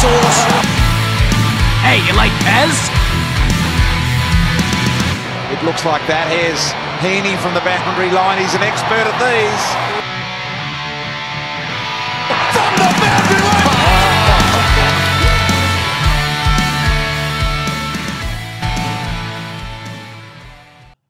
sauce. Hey, you like Pez? It looks like that. Here's Heeney from the boundary line. He's an expert at these. From the boundary line.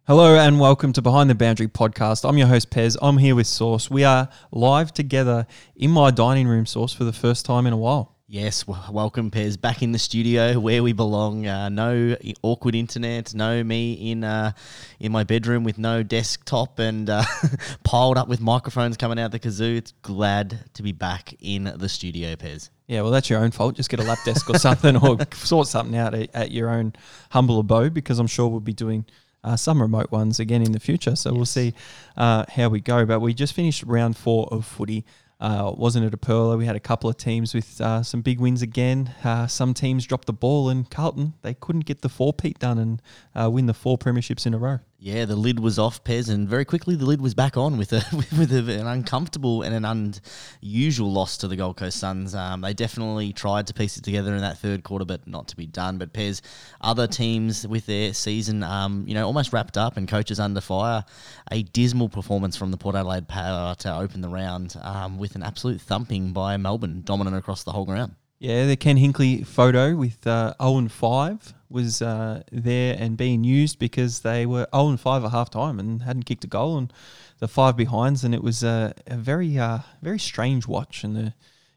Hello and welcome to Behind the Boundary podcast. I'm your host Pez. I'm here with Source. We are live together in my dining room, Source, for the first time in a while. Yes, w- welcome, Pez, back in the studio where we belong. Uh, no awkward internet, no me in uh, in my bedroom with no desktop and uh, piled up with microphones coming out the kazoo. It's glad to be back in the studio, Pez. Yeah, well, that's your own fault. Just get a lap desk or something, or sort something out at, at your own humble abode, because I'm sure we'll be doing uh, some remote ones again in the future. So we'll see uh, how we go. But we just finished round four of footy. Uh, wasn't it a pearler? We had a couple of teams with uh, some big wins again. Uh, some teams dropped the ball, and Carlton they couldn't get the four peat done and uh, win the four premierships in a row. Yeah, the lid was off, Pez, and very quickly the lid was back on with a with a, an uncomfortable and an unusual loss to the Gold Coast Suns. Um, they definitely tried to piece it together in that third quarter, but not to be done. But Pez, other teams with their season, um, you know, almost wrapped up and coaches under fire. A dismal performance from the Port Adelaide Power to open the round um, with an absolute thumping by Melbourne, dominant across the whole ground. Yeah, the Ken Hinkley photo with uh, 0 and 5 was uh, there and being used because they were 0 and 5 at half time and hadn't kicked a goal and the five behinds. And it was a, a very, uh, very strange watch. And the,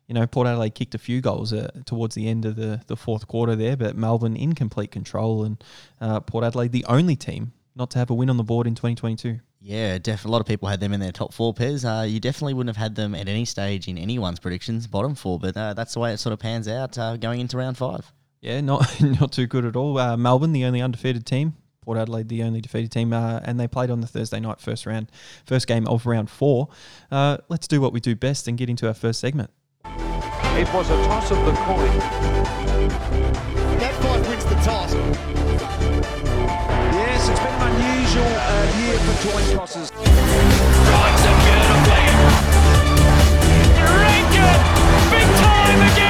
you know, Port Adelaide kicked a few goals uh, towards the end of the, the fourth quarter there, but Melbourne in complete control and uh, Port Adelaide the only team not to have a win on the board in 2022. Yeah, def- a lot of people had them in their top four Pez. Uh, you definitely wouldn't have had them at any stage in anyone's predictions, bottom four, but uh, that's the way it sort of pans out uh, going into round five. Yeah, not not too good at all. Uh, Melbourne, the only undefeated team. Port Adelaide, the only defeated team, uh, and they played on the Thursday night first round, first game of round four. Uh, let's do what we do best and get into our first segment. It was a toss of the coin. That five wins the toss. Yes, it's been an unusual uh, year for coin tosses. Strikes it beautifully. Rankine, big time again.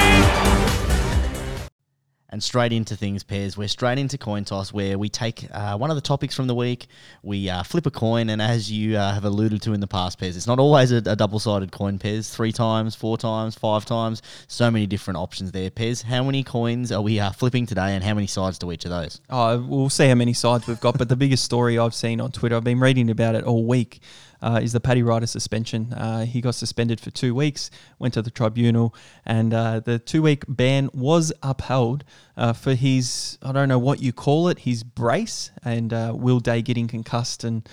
And straight into things, Pez. We're straight into coin toss, where we take uh, one of the topics from the week, we uh, flip a coin, and as you uh, have alluded to in the past, Pez, it's not always a, a double-sided coin, Pez. Three times, four times, five times, so many different options there, Pez. How many coins are we uh, flipping today, and how many sides to each of those? Oh, we'll see how many sides we've got, but the biggest story I've seen on Twitter, I've been reading about it all week, uh, is the Paddy Ryder suspension. Uh, he got suspended for two weeks, went to the tribunal, and uh, the two week ban was upheld uh, for his, I don't know what you call it, his brace, and uh, Will Day getting concussed. And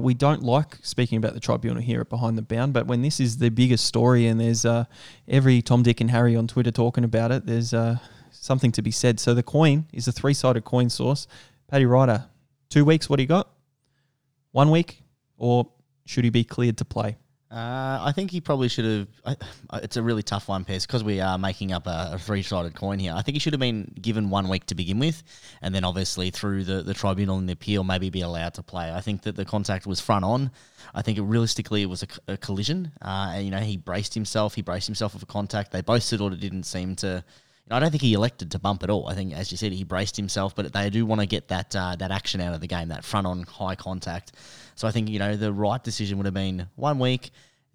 we don't like speaking about the tribunal here at Behind the Bound, but when this is the biggest story and there's every Tom, Dick, and Harry on Twitter talking about it, there's something to be said. So the coin is a three sided coin source. Paddy Ryder, two weeks, what do you got? One week, or should he be cleared to play? Uh, I think he probably should have. I- It's a really tough one, Pez, because we are making up a, a three-sided coin here. I think he should have been given one week to begin with, and then obviously through the, the tribunal and the appeal, maybe be allowed to play. I think that the contact was front on. I think it, realistically it was a collision. Uh, and, you know, he braced himself. He braced himself for contact. They both sort of didn't seem to. I don't think he elected to bump at all. I think, as you said, he braced himself, but they do want to get that uh, that action out of the game, that front on high contact. So I think you know the right decision would have been one week.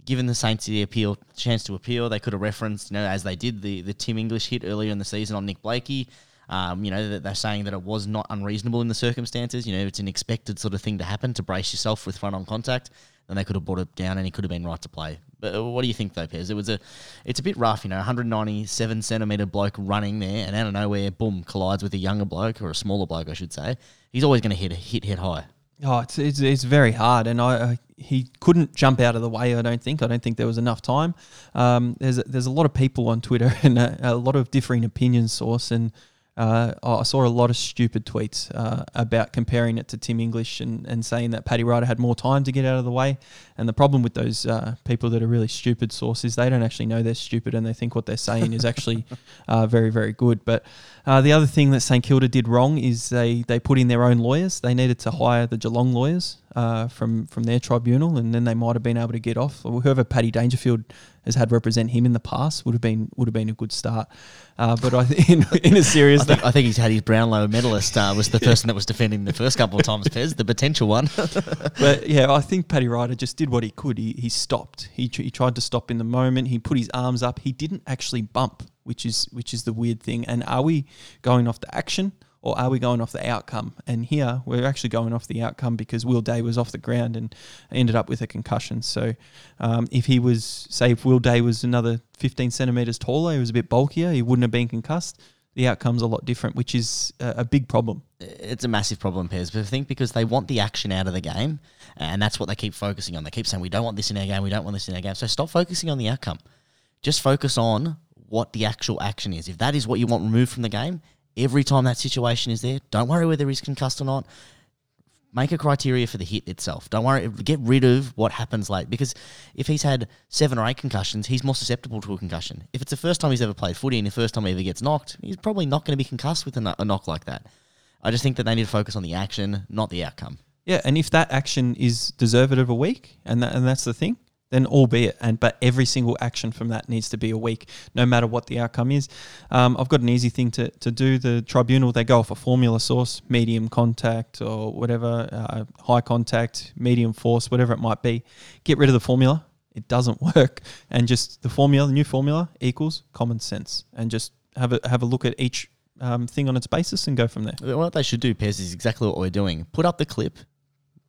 Given the Saints the appeal chance to appeal, they could have referenced, you know, as they did the the Tim English hit earlier in the season on Nick Blakey. Um, you know, they're saying that it was not unreasonable in the circumstances. You know, it's an expected sort of thing to happen to brace yourself with front on contact. Then they could have brought it down, and he could have been right to play. But uh, what do you think, though, Pez? It was a, it's a bit rough, you know, 197 centimeter bloke running there, and out of nowhere, boom, collides with a younger bloke or a smaller bloke, I should say. He's always going to hit a hit hit high. Oh, it's it's, it's very hard, and I, I he couldn't jump out of the way. I don't think. I don't think there was enough time. Um, there's a, there's a lot of people on Twitter and a, a lot of differing opinions. Source and uh, I saw a lot of stupid tweets uh, about comparing it to Tim English and, and saying that Paddy Ryder had more time to get out of the way. And the problem with those uh, people that are really stupid sources, they don't actually know they're stupid and they think what they're saying is actually uh, very, very good. But uh, the other thing that St Kilda did wrong is they, they put in their own lawyers. They needed to hire the Geelong lawyers uh, from from their tribunal, and then they might have been able to get off. Or whoever Paddy Dangerfield has had represent him in the past would have been would have been a good start. Uh, but I think in, in a serious I think, I think he's had his Brownlow medalist uh, was the person that was defending the first couple of times, Pez, the potential one. but yeah, I think Paddy Ryder just did what he could. He, he stopped. He, tr- he tried to stop in the moment. He put his arms up. He didn't actually bump, which is which is the weird thing. And are we going off the action or are we going off the outcome? And here we're actually going off the outcome because Will Day was off the ground and ended up with a concussion. So um, if he was, say, if Will Day was another 15 centimeters taller, he was a bit bulkier, he wouldn't have been concussed. The outcome's a lot different, which is a, a big problem. it's a massive problem, Pez. But I think because they want the action out of the game, and that's what they keep focusing on. They keep saying, we don't want this in our game, we don't want this in our game. So stop focusing on the outcome. Just focus on what the actual action is. If that is what you want removed from the game, every time that situation is there, don't worry whether he's concussed or not. Make a criteria for the hit itself. Don't worry, get rid of what happens late. Because if he's had seven or eight concussions, he's more susceptible to a concussion. If it's the first time he's ever played footy and the first time he ever gets knocked, he's probably not going to be concussed with a, a knock like that. I just think that they need to focus on the action, not the outcome. Yeah, and if that action is deserved of a week, and that, and that's the thing, then albeit and but every single action from that needs to be a week, no matter what the outcome is. Um, I've got an easy thing to, to do. The tribunal they go off a formula source, medium contact or whatever, uh, high contact, medium force, whatever it might be. Get rid of the formula. It doesn't work, and just the formula, the new formula equals common sense, and just have a have a look at each um, thing on its basis and go from there. What they should do, Pez, is exactly what we're doing. Put up the clip,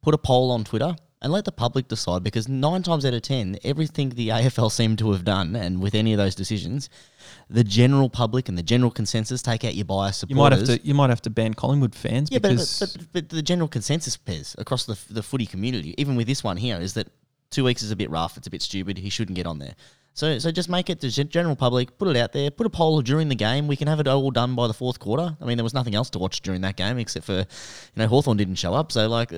put a poll on Twitter, and let the public decide because nine times out of ten, everything the AFL seem to have done, and with any of those decisions, the general public and the general consensus take out your bias supporters. You might have to you might have to ban Collingwood fans yeah, but, because but, but, but the general consensus, Pez, across the, the footy community, even with this one here, is that two weeks is a bit rough. It's a bit stupid. He shouldn't get on there. So, so just make it to gen- general public. Put it out there. Put a poll during the game. We can have it all done by the fourth quarter. I mean, there was nothing else to watch during that game except for, you know, Hawthorn didn't show up. So, like,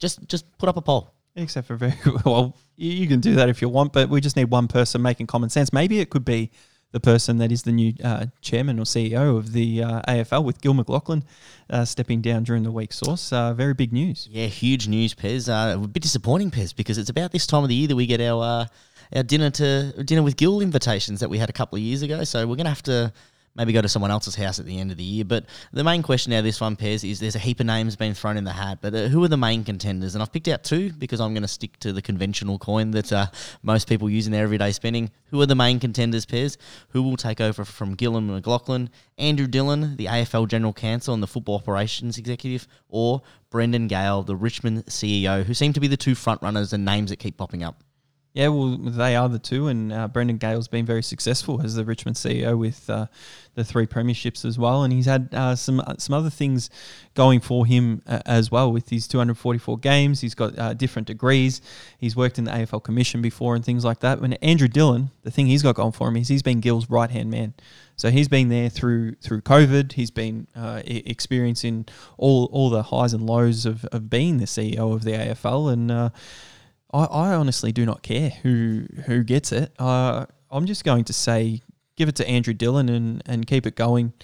just just put up a poll. Except for very well, you, you can do that if you want, but we just need one person making common sense. Maybe it could be the person that is the new uh, chairman or CEO of the uh, AFL with Gill McLachlan uh, stepping down during the week. Source, uh, very big news. Yeah, huge news, Pez. Uh, a bit disappointing, Pez, because it's about this time of the year that we get our uh, our dinner to dinner with Gill invitations that we had a couple of years ago. So we're gonna have to maybe go to someone else's house at the end of the year. But the main question now this one, Pez, is there's a heap of names being thrown in the hat, but uh, who are the main contenders? And I've picked out two because I'm going to stick to the conventional coin that uh, most people use in their everyday spending. Who are the main contenders, Pez? Who will take over from Gillon McLachlan? Andrew Dillon, the AFL General Counsel and the Football Operations Executive, or Brendan Gale, the Richmond CEO, who seem to be the two front runners and names that keep popping up. Yeah, well, they are the two, and uh, Brendan Gale's been very successful as the Richmond CEO with uh, the three premierships as well, and he's had uh, some some other things going for him uh, as well with his 244 games. He's got uh, different degrees. He's worked in the AFL Commission before and things like that. And Andrew Dillon, the thing he's got going for him is he's been Gill's right hand man. So he's been there through through COVID. He's been uh, experiencing all all the highs and lows of, of being the CEO of the AFL, and uh, I, I honestly do not care who who gets it. Uh, I'm just going to say give it to Andrew Dillon and, and keep it going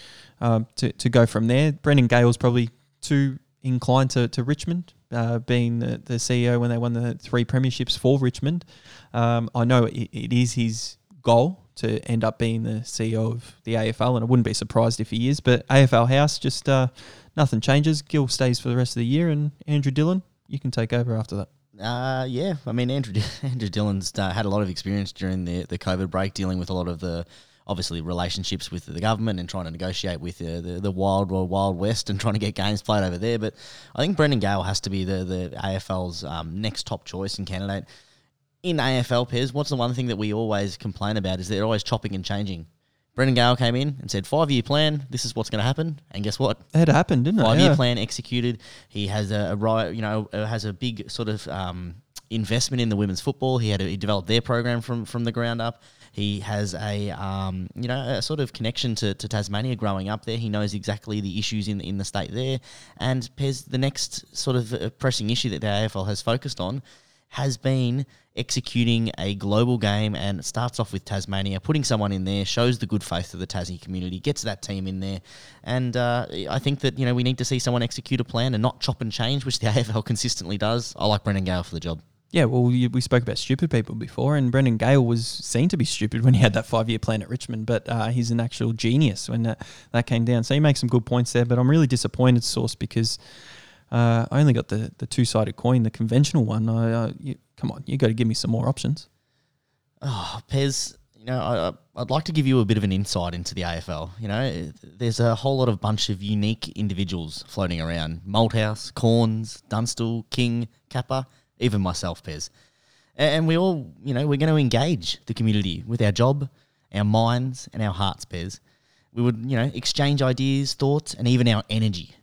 um, to, to go from there. Brendan Gale's probably too inclined to, to Richmond, uh, being the, the CEO when they won the three premierships for Richmond. Um, I know it, it is his goal to end up being the CEO of the AFL, and I wouldn't be surprised if he is. But AFL House, just uh, nothing changes. Gill stays for the rest of the year, and Andrew Dillon, you can take over after that. Uh, yeah, I mean Andrew Andrew Dillon's uh, had a lot of experience during the the COVID break, dealing with a lot of the obviously relationships with the government and trying to negotiate with the the, the wild or wild west and trying to get games played over there. But I think Brendan Gale has to be the the AFL's um, next top choice and candidate in AFL. Pez. What's the one thing that we always complain about is they're always chopping and changing. Brendan Gale came in and said five year plan. This is what's going to happen, and guess what? It happened, didn't it? five year Yeah. plan executed. He has a, a right, you know, uh, has a big sort of um, investment in the women's football. He had a, he developed their program from from the ground up. He has a um, you know a sort of connection to, to Tasmania growing up there. He knows exactly the issues in in the state there. And Pez, the next sort of uh, pressing issue that the AFL has focused on has been executing a global game and it starts off with Tasmania, putting someone in there, shows the good faith of the Tassie community, gets that team in there. And uh, I think that, you know, we need to see someone execute a plan and not chop and change, which the AFL consistently does. I like Brendan Gale for the job. Yeah, well, we, spoke about stupid people before, and Brendan Gale was seen to be stupid when he had that five year plan at Richmond, but uh, he's an actual genius when that, that came down. So he makes some good points there, but I'm really disappointed, Source, because uh, I only got the, the two sided coin, the conventional one. I, uh, you, come on, you got to give me some more options. Oh, Pez, you know, I, I'd like to give you a bit of an insight into the AFL. You know, there's a whole lot of bunch of unique individuals floating around Malthouse, Cornes, Dunstall, King, Capper, even myself, Pez. And we all, you know, we're going to engage the community with our job, our minds, and our hearts, Pez. We would, you know, exchange ideas, thoughts, and even our energy.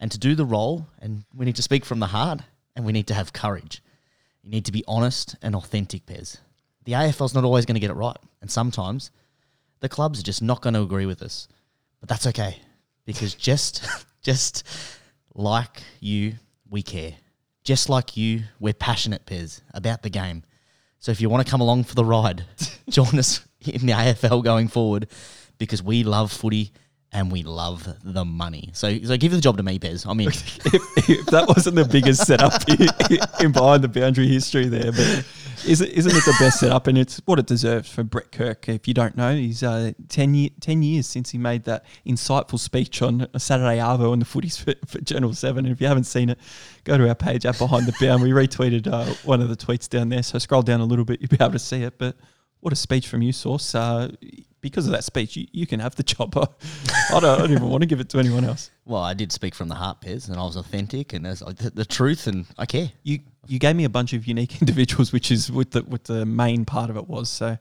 And to do the role, and we need to speak from the heart, and we need to have courage. You need to be honest and authentic, Pez. The AFL's not always going to get it right, and sometimes the clubs are just not going to agree with us. But that's okay, because just, just like you, we care. Just like you, we're passionate, Pez, about the game. So if you want to come along for the ride, join us in the AFL going forward, because we love footy and we love the money. So, so give the job to me, Pez. I mean, if, if that wasn't the biggest setup in, in behind the boundary history there, but isn't, isn't it the best setup? And it's what it deserves for Brett Kirk. If you don't know, he's uh, 10, year, 10 years since he made that insightful speech on Saturday Arvo on the footies for, for Journal 7. And if you haven't seen it, go to our page at Behind the Bound. We retweeted uh, one of the tweets down there. So scroll down a little bit, you'll be able to see it. But what a speech from you, Source. Uh, because of that speech, you, you can have the job. I don't, I don't even want to give it to anyone else. Well, I did speak from the heart, Pez, and I was authentic and there's like the, the truth, and I care. You you gave me a bunch of unique individuals, which is what the what the main part of it was. So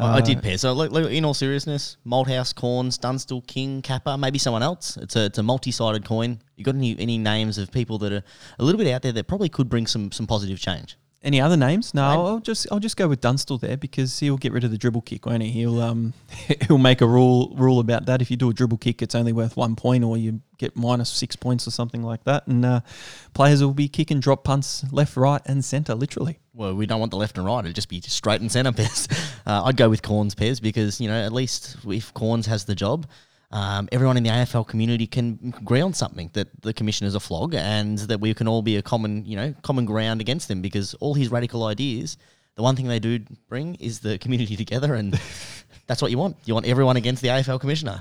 I I did, uh, Pez. So, like, like, in all seriousness, Malthouse, Cornes, Dunstall, King, Capper, maybe someone else. It's a, it's a multi-sided coin. You got any any names of people that are a little bit out there that probably could bring some some positive change? Any other names? No, I'll just I'll just go with Dunstall there because he'll get rid of the dribble kick, won't he? He'll um he'll make a rule rule about that. If you do a dribble kick, it's only worth one point, or you get minus six points or something like that. And uh, players will be kicking drop punts left, right, and centre, literally. Well, we don't want the left and right. It'd just be just straight and centre Pez. Uh, I'd go with Cornes Pez because, you know, at least if Cornes has the job, um, everyone in the AFL community can agree on something that the commissioner's a flog and that we can all be a common, you know, common ground against him because all his radical ideas, the one thing they do bring is the community together and that's what you want. You want everyone against the AFL commissioner.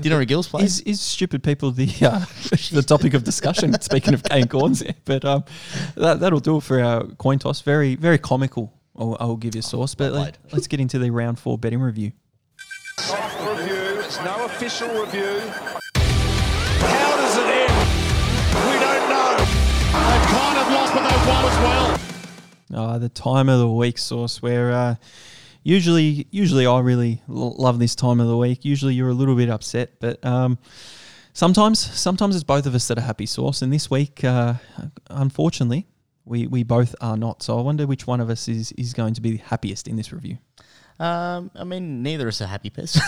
Dinner at Gills place. Is, is stupid people the uh, the topic of discussion? speaking of Kane Cornes, yeah. but um, that that'll do it for our coin toss. Very very comical. I'll, I'll give you a source, but let, let's get into the round four betting review. Soft review. It's no official review. How does it end? We don't know. They've kind of lost, but they've won as well. Uh, the time of the week source where uh, usually usually I really l- love this time of the week. Usually you're a little bit upset, but um, sometimes sometimes it's both of us that are happy source. And this week, uh, unfortunately, we, we both are not. So I wonder which one of us is is going to be the happiest in this review. Um, I mean, neither of us are happy, Pez.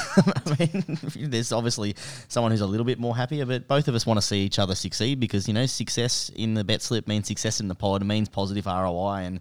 I mean, there's obviously someone who's a little bit more happier, but both of us want to see each other succeed because, you know, success in the bet slip means success in the pod, means positive ROI. And,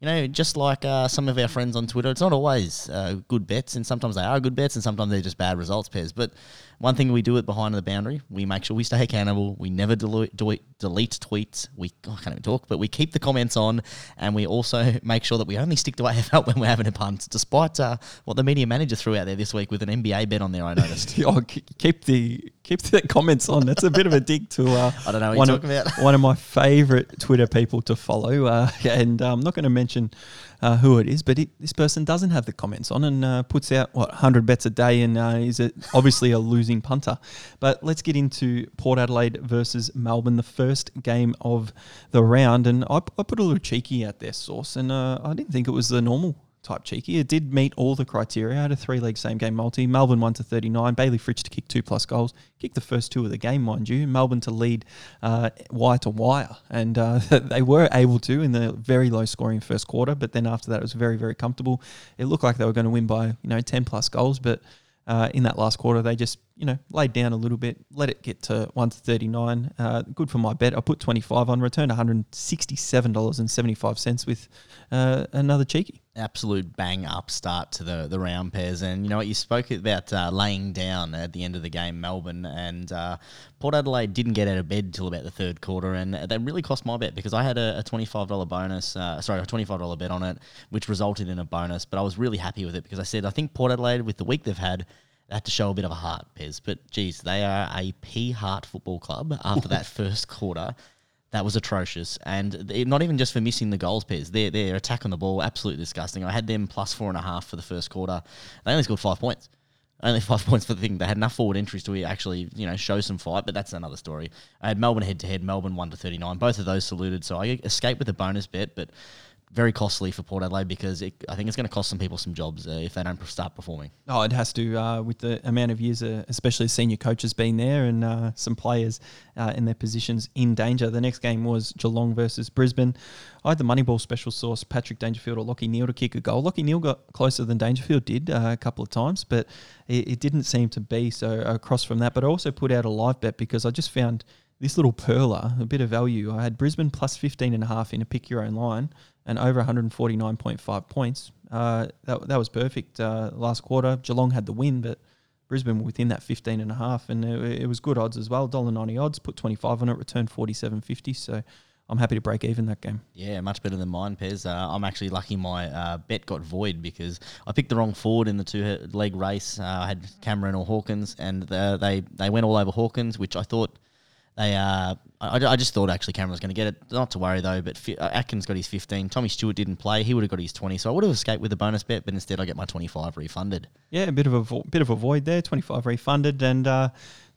you know, just like uh, some of our friends on Twitter, it's not always uh, good bets, and sometimes they are good bets, and sometimes they're just bad results, Pez. But one thing we do at Behind the Boundary, we make sure we stay accountable. We never delete, delete, delete tweets. We oh, I can't even talk, but we keep the comments on, and we also make sure that we only stick to AFL when we're having a punt, despite uh, what the media manager threw out there this week with an NBA bet on there. I noticed. oh, keep the keep the comments on. That's a bit of a dig to. Uh, I don't know what one you're of, talking about. one of my favourite Twitter people to follow, uh, and I'm not going to mention uh, who it is, but it, this person doesn't have the comments on and uh, puts out what 100 bets a day, and uh, is it obviously a losing punter. But let's get into Port Adelaide versus Melbourne, the first game of the round, and I, I put a little cheeky out there, source, and uh, I didn't think it was the normal type cheeky. It did meet all the criteria. Had a three leg same game multi. Melbourne won to 39. Bailey Fritsch to kick two plus goals. Kicked the first two of the game, mind you. Melbourne to lead uh, wire to wire. And uh, they were able to in the very low scoring first quarter. But then after that, it was very, very comfortable. It looked like they were going to win by, you know, 10 plus goals. But uh, in that last quarter, they just you know, laid down a little bit, let it get to one to thirty nine. Uh, good for my bet. I put twenty five on, returned one hundred sixty seven dollars and seventy five cents with uh, another cheeky. Absolute bang up start to the the round Pez. And you know what, you spoke about uh, laying down at the end of the game, Melbourne and uh, Port Adelaide didn't get out of bed till about the third quarter, and that really cost my bet because I had a, a twenty five dollar bonus, uh, sorry, a twenty five dollar bet on it, which resulted in a bonus. But I was really happy with it because I said I think Port Adelaide with the week they've had. They had to show a bit of a heart, Pez. But geez, they are a P Heart football club after that first quarter. That was atrocious, and not even just for missing the goals, Pez. Their their attack on the ball absolutely disgusting. I had them plus four and a half for the first quarter. They only scored five points. Only five points for the thing. They had enough forward entries to actually, you know, show some fight, but that's another story. I had Melbourne head to head, Melbourne one to thirty nine. Both of those saluted, so I escaped with a bonus bet, but very costly for Port Adelaide because it, I think it's going to cost some people some jobs uh, if they don't start performing. Oh, it has to uh, with the amount of years, uh, especially senior coaches being there and uh, some players uh, in their positions in danger. The next game was Geelong versus Brisbane. I had the Moneyball special source Patrick Dangerfield or Lachie Neale to kick a goal. Lachie Neale got closer than Dangerfield did uh, a couple of times, but it, it didn't seem to be so across from that. But I also put out a live bet because I just found this little perler, a bit of value. I had Brisbane plus 15 and a half in a pick your own line and over 149.5 points. Uh, that, that was perfect uh, last quarter. Geelong had the win, but Brisbane were within that 15 and a half, and it, it was good odds as well. $1.90 odds, put 25 on it, returned 47.50. So I'm happy to break even that game. Yeah, much better than mine, Pez. Uh, I'm actually lucky my uh, bet got void because I picked the wrong forward in the two leg race. Uh, I had Cameron or Hawkins, and the, they they went all over Hawkins, which I thought they. Uh, I, I just thought actually Cameron was going to get it. Not to worry though, but uh, Atkins got his 15. Tommy Stewart didn't play. He would have got his 20. So I would have escaped with the bonus bet, but instead I get my 25 refunded. Yeah, a bit of a vo- bit of a void there. 25 refunded, and uh,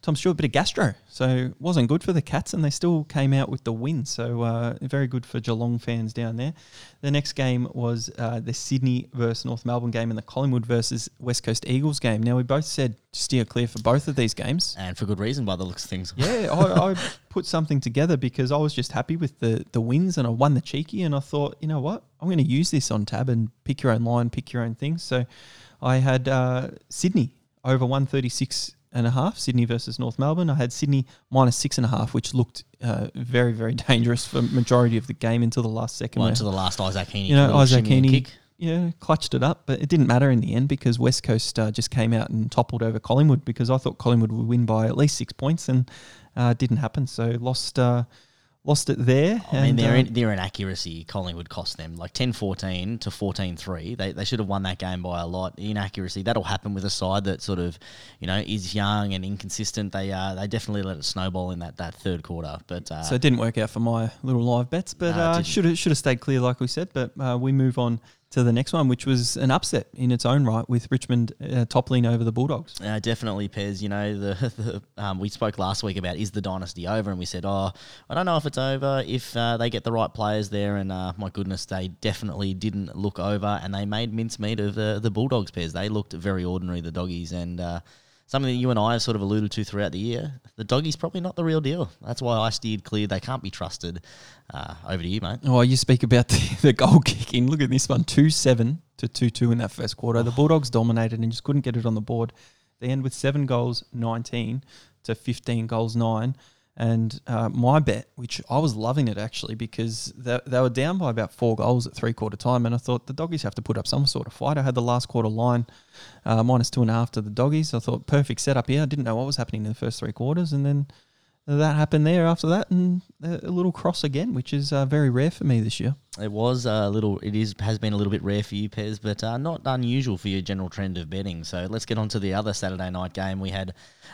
Tom Stewart a bit of gastro, so wasn't good for the Cats, and they still came out with the win. So uh, very good for Geelong fans down there. The next game was uh, the Sydney versus North Melbourne game and the Collingwood versus West Coast Eagles game. Now we both said steer clear for both of these games. And for good reason by the looks of things. Yeah, I, I put something together because I was just happy with the the wins and I won the cheeky and I thought, you know what, I'm going to use this on tab and pick your own line, pick your own things. So I had uh, Sydney over 136 and a half, Sydney versus North Melbourne. I had Sydney minus six and a half, which looked uh, very, very dangerous for majority of the game until the last second. Well, to the last Isaac Heeney. you know, Isaac Heeney, yeah, clutched it up, but it didn't matter in the end because West Coast uh, just came out and toppled over Collingwood because I thought Collingwood would win by at least six points and uh, didn't happen. So lost, uh, lost it there. I mean, their, in, their inaccuracy, Collingwood cost them like 10 14 to 14 3. They, they should have won that game by a lot. Inaccuracy, that'll happen with a side that sort of, you know, is young and inconsistent. They uh, they definitely let it snowball in that, that third quarter. But uh, so it didn't work out for my little live bets, but No, it uh, should have should have stayed clear, like we said. But uh, we move on to the next one, which was an upset in its own right with Richmond uh, toppling over the Bulldogs. Uh, definitely, Pez. You know, the, the um, we spoke last week about is the dynasty over, and we said, oh, I don't know if it's over if uh, they get the right players there. And uh, my goodness, they definitely didn't look over, and they made mincemeat of the the Bulldogs. Pez. They looked very ordinary, the doggies, and. Something that you and I have sort of alluded to throughout the year. The doggies probably not the real deal. That's why I steered clear. They can't be trusted. Uh, over to you, mate. Oh, you speak about the, the goal kicking. Look at this one 2 7 to 2 2 in that first quarter. The Bulldogs dominated and just couldn't get it on the board. They end with seven goals, 19 to 15 goals, 9. And uh, my bet, which I was loving it actually, because they, they were down by about four goals at three quarter time. And I thought the doggies have to put up some sort of fight. I had the last quarter line uh, minus two and a half to the doggies. I thought perfect setup here. I didn't know what was happening in the first three quarters. And then that happened there after that, and a little cross again, which is uh, very rare for me this year. It was a little. It is has been a little bit rare for you, Pez, but uh, not unusual for your general trend of betting. So let's get on to the other Saturday night game. We had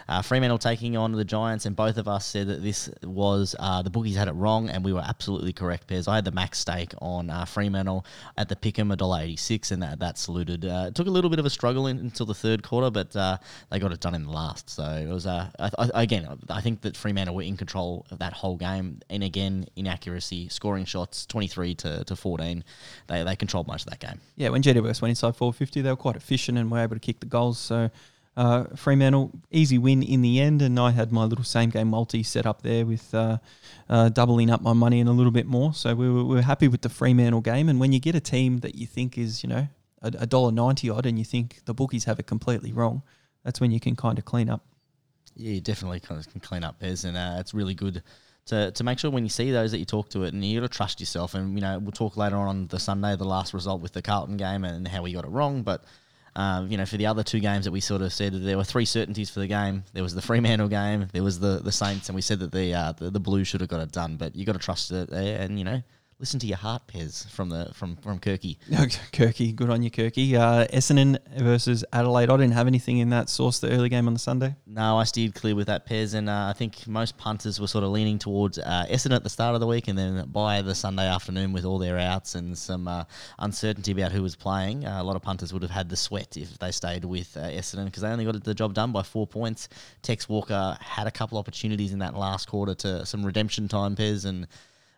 uh, Fremantle taking on the Giants, and both of us said that this was uh, the bookies had it wrong, and we were absolutely correct, Pez. I had the max stake on uh, Fremantle at the Pickham a dollar eighty six, and that that saluted. Uh, it took a little bit of a struggle in, until the third quarter, but uh, they got it done in the last. So it was I, I, again. I think that Fremantle were in control of that whole game, and again inaccuracy, scoring shots twenty three to, to fourteen. They they controlled most of that game. Yeah, when GWS went inside 450, they were quite efficient and were able to kick the goals. So uh, Fremantle, easy win in the end. And I had my little same game multi set up there with uh, uh, doubling up my money and a little bit more. So we were, we were happy with the Fremantle game. And when you get a team that you think is, you know, a dollar ninety odd, and you think the bookies have it completely wrong, that's when you can kind of clean up. Yeah, you definitely kind of can clean up Pez, and uh, it's really good to, to make sure when you see those that you talk to it, and you got to trust yourself. And you know, we'll talk later on on the Sunday, the last result with the Carlton game, and how we got it wrong. But um, you know, for the other two games that we sort of said there were three certainties for the game. There was the Fremantle game, there was the the Saints, and we said that the uh, the, the Blues should have got it done. But you got to trust it, there, and you know, listen to your heart, Pez from the from from Kirky. Kirky, good on you, Kirky. Uh, Essendon versus Adelaide. I didn't have anything in that source the early game on the Sunday. No, I steered clear with that Pez, and uh, I think most punters were sort of leaning towards uh, Essendon at the start of the week, and then by the Sunday afternoon, with all their outs and some uh, uncertainty about who was playing, uh, a lot of punters would have had the sweat if they stayed with uh, Essendon because they only got the job done by four points. Tex Walker had a couple opportunities in that last quarter to some redemption time, Pez, and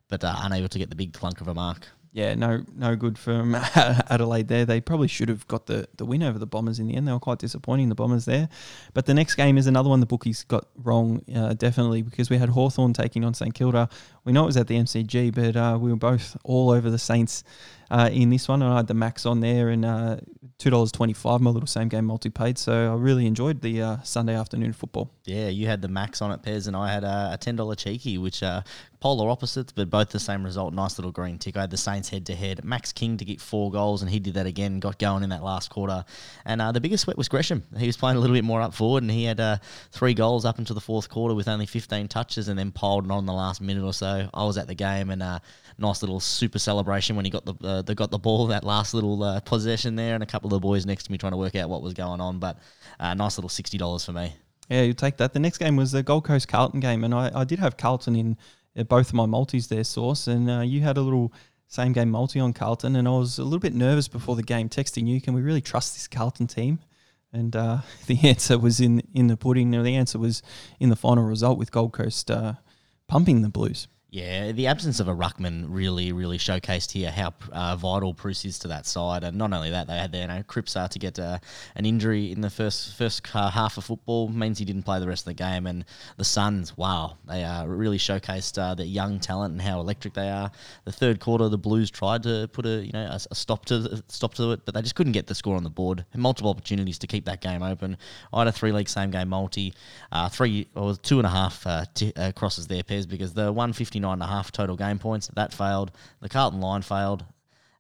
but uh, unable to get the big clunk of a mark. Yeah, no, no good from Adelaide there. They probably should have got the, the win over the Bombers in the end. They were quite disappointing, the Bombers there. But the next game is another one the bookies got wrong, uh, definitely, because we had Hawthorn taking on St Kilda. We know it was at the MCG, but uh, we were both all over the Saints uh, in this one. And I had the max on there and uh, $2.25, my little same game multi paid. So I really enjoyed the uh, Sunday afternoon football. Yeah, you had the max on it, Pez, and I had a, a $10 cheeky, which uh, polar opposites, but both the same result. Nice little green tick. I had the Saints head to head. Max King to get four goals, and he did that again, got going in that last quarter. And uh, the biggest sweat was Gresham. He was playing a little bit more up forward, and he had uh, three goals up into the fourth quarter with only 15 touches and then piled on the last minute or so. I was at the game, and uh, nice little super celebration when he got the uh, they got the ball that last little uh, possession there, and a couple of the boys next to me trying to work out what was going on. But uh, nice little sixty dollars for me. Yeah, you take that. The next game was the Gold Coast Carlton game, and I, I did have Carlton in uh, both of my multis there, Source, and uh, you had a little same game multi on Carlton, and I was a little bit nervous before the game, texting you, can we really trust this Carlton team? And uh, the answer was in in the pudding. The answer was in the final result with Gold Coast uh, pumping the Blues. Yeah, the absence of a ruckman really, really showcased here how uh, vital Bruce is to that side, and not only that, they had their you know, Cripps uh, to get uh, an injury in the first first half of football means he didn't play the rest of the game, and the Suns, wow, they uh, really showcased uh, their young talent and how electric they are. The third quarter, the Blues tried to put a you know a, a stop to stop to it, but they just couldn't get the score on the board. Had multiple opportunities to keep that game open. I had a three league same game multi, uh, three or two and a half t- crosses there, Pez because the one fifty nine and a half total game points. That failed. The Carlton line failed.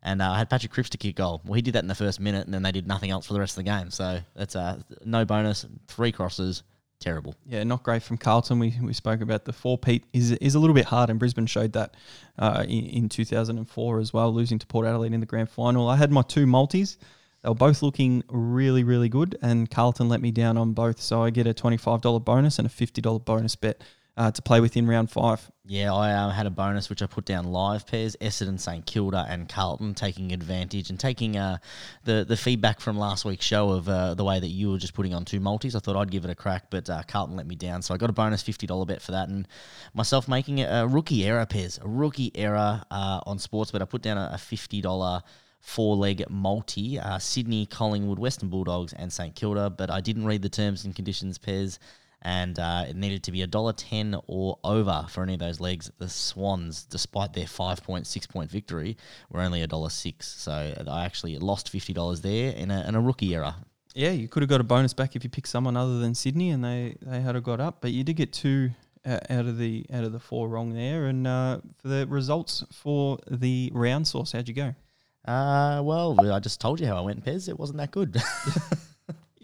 And uh, I had Patrick Cripps to kick goal. Well, he did that in the first minute, and then they did nothing else for the rest of the game. So that's uh, no bonus, three crosses, terrible. Yeah, not great from Carlton. We, we spoke about the four Pete is is a little bit hard, and Brisbane showed that uh, in, in 2004 as well, losing to Port Adelaide in the grand final. I had my two multis. They were both looking really, really good, and Carlton let me down on both. So I get a $25 bonus and a $50 bonus bet uh, to play with in round five. Yeah, I uh, had a bonus which I put down live Pez Essendon, St Kilda, and Carlton taking advantage and taking uh, the the feedback from last week's show of uh, the way that you were just putting on two multis. I thought I'd give it a crack, but uh, Carlton let me down, so I got a bonus fifty dollar bet for that, and myself making a rookie error Pez, a rookie error uh, on sports, but I put down a, a fifty dollar four leg multi uh, Sydney, Collingwood, Western Bulldogs, and St Kilda, but I didn't read the terms and conditions Pez and uh, it needed to be a dollar ten or over for any of those legs. The Swans, despite their five point six point victory, were only a dollar six. So I actually lost fifty dollars there in a, in a rookie error. Yeah, you could have got a bonus back if you picked someone other than Sydney, and they, they had a got up, but you did get two uh, out of the out of the four wrong there. And uh, for the results for the round source, how'd you go? Uh, well, I just told you how I went, Pez. It wasn't that good.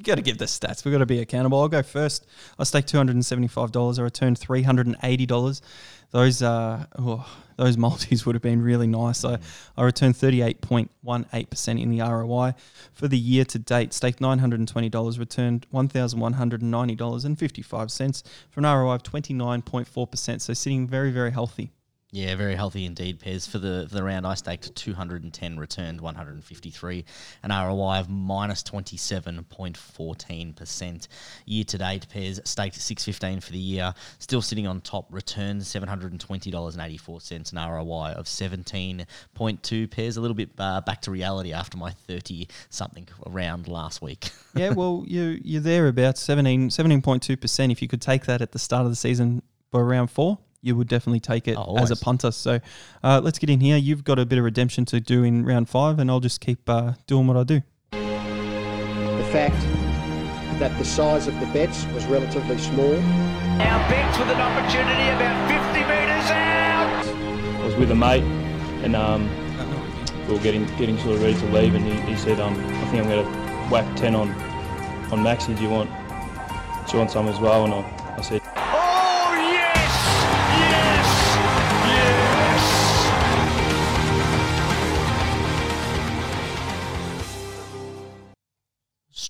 You got to give the stats. We've got to be accountable. I'll go first. I staked two hundred and seventy-five dollars. I returned three hundred and eighty dollars. Those uh, oh, those multis would have been really nice. I, I returned thirty-eight point one eight percent in the ROI for the year to date. Staked nine hundred and twenty dollars. Returned one thousand one hundred and ninety dollars and fifty-five cents for an ROI of twenty-nine point four percent. So sitting very very healthy. Yeah, very healthy indeed, Pez. For the for the round, I staked 210, returned 153, an ROI of minus 27.14%. Year to date, Pez staked 615 for the year, still sitting on top, returned $720.84, an ROI of 17.2. Pez, a little bit uh, back to reality after my 30 something round last week. yeah, well, you, you're there about 17, 17.2%. If you could take that at the start of the season for round four, you would definitely take it Oh, as a always. punter. So uh, let's get in here. You've got a bit of redemption to do in round five, and I'll just keep uh, doing what I do. The fact that the size of the bets was relatively small. Now Betts with an opportunity about 50 metres out. I was with a mate, and um, we were getting getting sort of ready to leave, and he, he said, um, "I think I'm going to whack ten on on Maxi. Do you want do you want some as well?" And I, I said,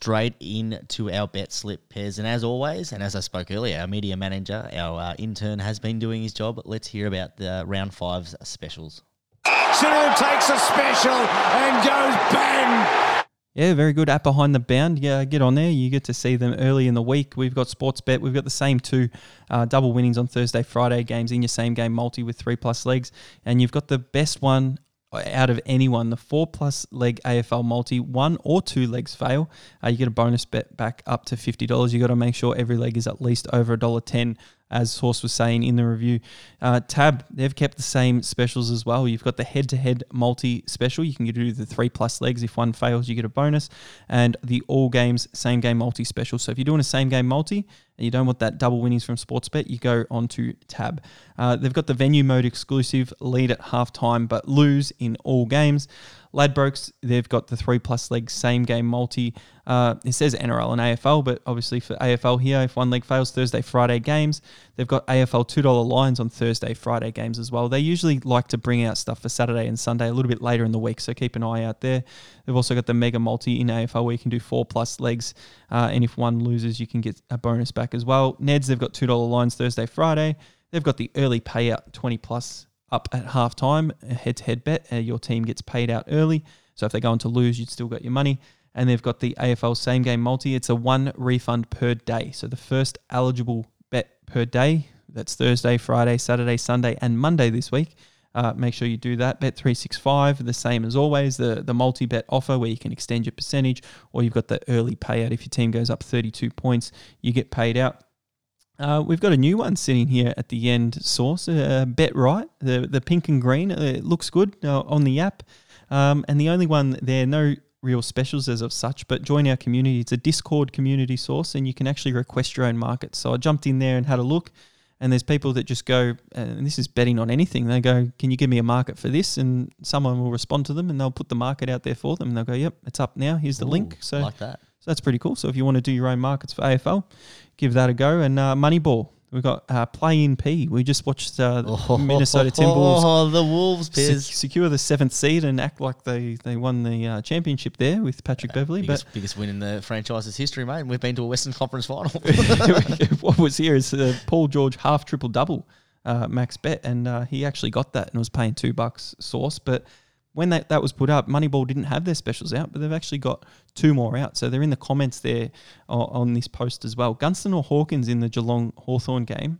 straight into our bet slip Pez. And as always, and as I spoke earlier, our media manager, our uh, intern, has been doing his job. Let's hear about the round five's specials. Cyril takes a special and goes bang. Yeah, very good app behind the bound. Yeah, get on there. You get to see them early in the week. We've got Sportsbet. We've got the same two uh, double winnings on Thursday, Friday games in your same game multi with three plus legs. And you've got the best one out of anyone, the four plus leg AFL multi, one or two legs fail, uh, you get a bonus bet back up to fifty dollars. You got to make sure every leg is at least over a dollar ten, as Horse was saying in the review. Uh, Tab, they've kept the same specials as well. You've got the head to head multi special. You can do the three plus legs. If one fails, you get a bonus, and the all games same game multi special. So if you're doing a same game multi and you don't want that double winnings from Sportsbet, you go on to Tab. Uh, they've got the venue mode exclusive lead at halftime, but lose in all games. Ladbrokes, they've got the three plus legs same game multi. Uh, it says NRL and AFL, but obviously for AFL here, if one leg fails, Thursday, Friday games. They've got AFL $2 lines on Thursday, Friday games as well. They usually like to bring out stuff for Saturday and Sunday a little bit later in the week, so keep an eye out there. They've also got the mega multi in AFL where you can do four plus legs, uh, and if one loses, you can get a bonus back as well. Neds, they've got $2 lines Thursday, Friday. They've got the early payout 20 plus up at halftime, a head to head bet. Uh, your team gets paid out early. So if they go on to lose, you'd still got your money. And they've got the AFL same game multi. It's a one refund per day. So the first eligible bet per day, that's Thursday, Friday, Saturday, Sunday, and Monday this week. Uh, make sure you do that. Bet three six five, the same as always. The the multi bet offer where you can extend your percentage, or you've got the early payout. If your team goes up thirty two points, you get paid out. Uh, we've got a new one sitting here at the end. Source uh, BetRight, the the pink and green. It looks good uh, on the app, um, and the only one there, no real specials as of such. But join our community. It's a Discord community source, and you can actually request your own market. So I jumped in there and had a look, and there's people that just go, and this is betting on anything. They go, "Can you give me a market for this?" And someone will respond to them, and they'll put the market out there for them. And they'll go, "Yep, it's up now. Here's the link." So like that. so that's pretty cool. So if you want to do your own markets for AFL, give that a go. And uh, Moneyball, we've got uh, Play in P. We just watched uh, the Minnesota Timberwolves Oh, the Wolves, se- Piers. secure the seventh seed and act like they, they won the uh, championship there with Patrick Beverley. Biggest, biggest win in the franchise's history, mate. And we've been to a Western Conference final. What was here is uh, Paul George half triple double uh, max bet, and uh, he actually got that and was paying two bucks source. But when that, that was put up, Moneyball didn't have their specials out, but they've actually got two more out. So they're in the comments there on, this post as well. Gunston or Hawkins in the Geelong Hawthorn game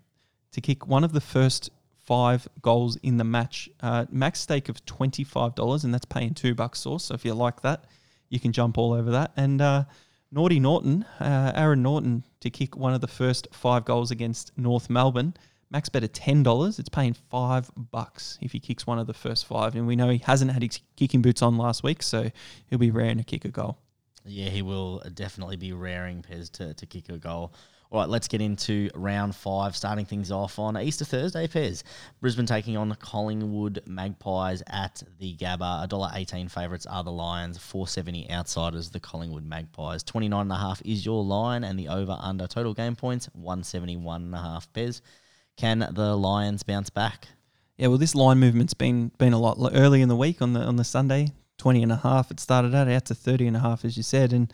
to kick one of the first five goals in the match. Uh, max stake of $25, and that's paying two bucks source. So if you like that, you can jump all over that. And uh, Naughty Naughton, uh, Aaron Naughton, to kick one of the first five goals against North Melbourne. Max bet at ten dollars. It's paying five bucks if he kicks one of the first five, and we know he hasn't had his kicking boots on last week, so he'll be raring to kick a goal. Yeah, he will definitely be raring Pez to, to kick a goal. All right, let's get into round five, starting things off on Easter Thursday, Pez. Brisbane taking on Collingwood Magpies at the Gabba. $1.18 favourites are the Lions, 470 outsiders, the Collingwood Magpies. 29.5 is your line, and the over under total game points, 171.5 Pez. Can the Lions bounce back? Yeah, well, this line movement's been been a lot early in the week on the on the Sunday, 20 and a half. It started out out to 30 and a half, as you said, and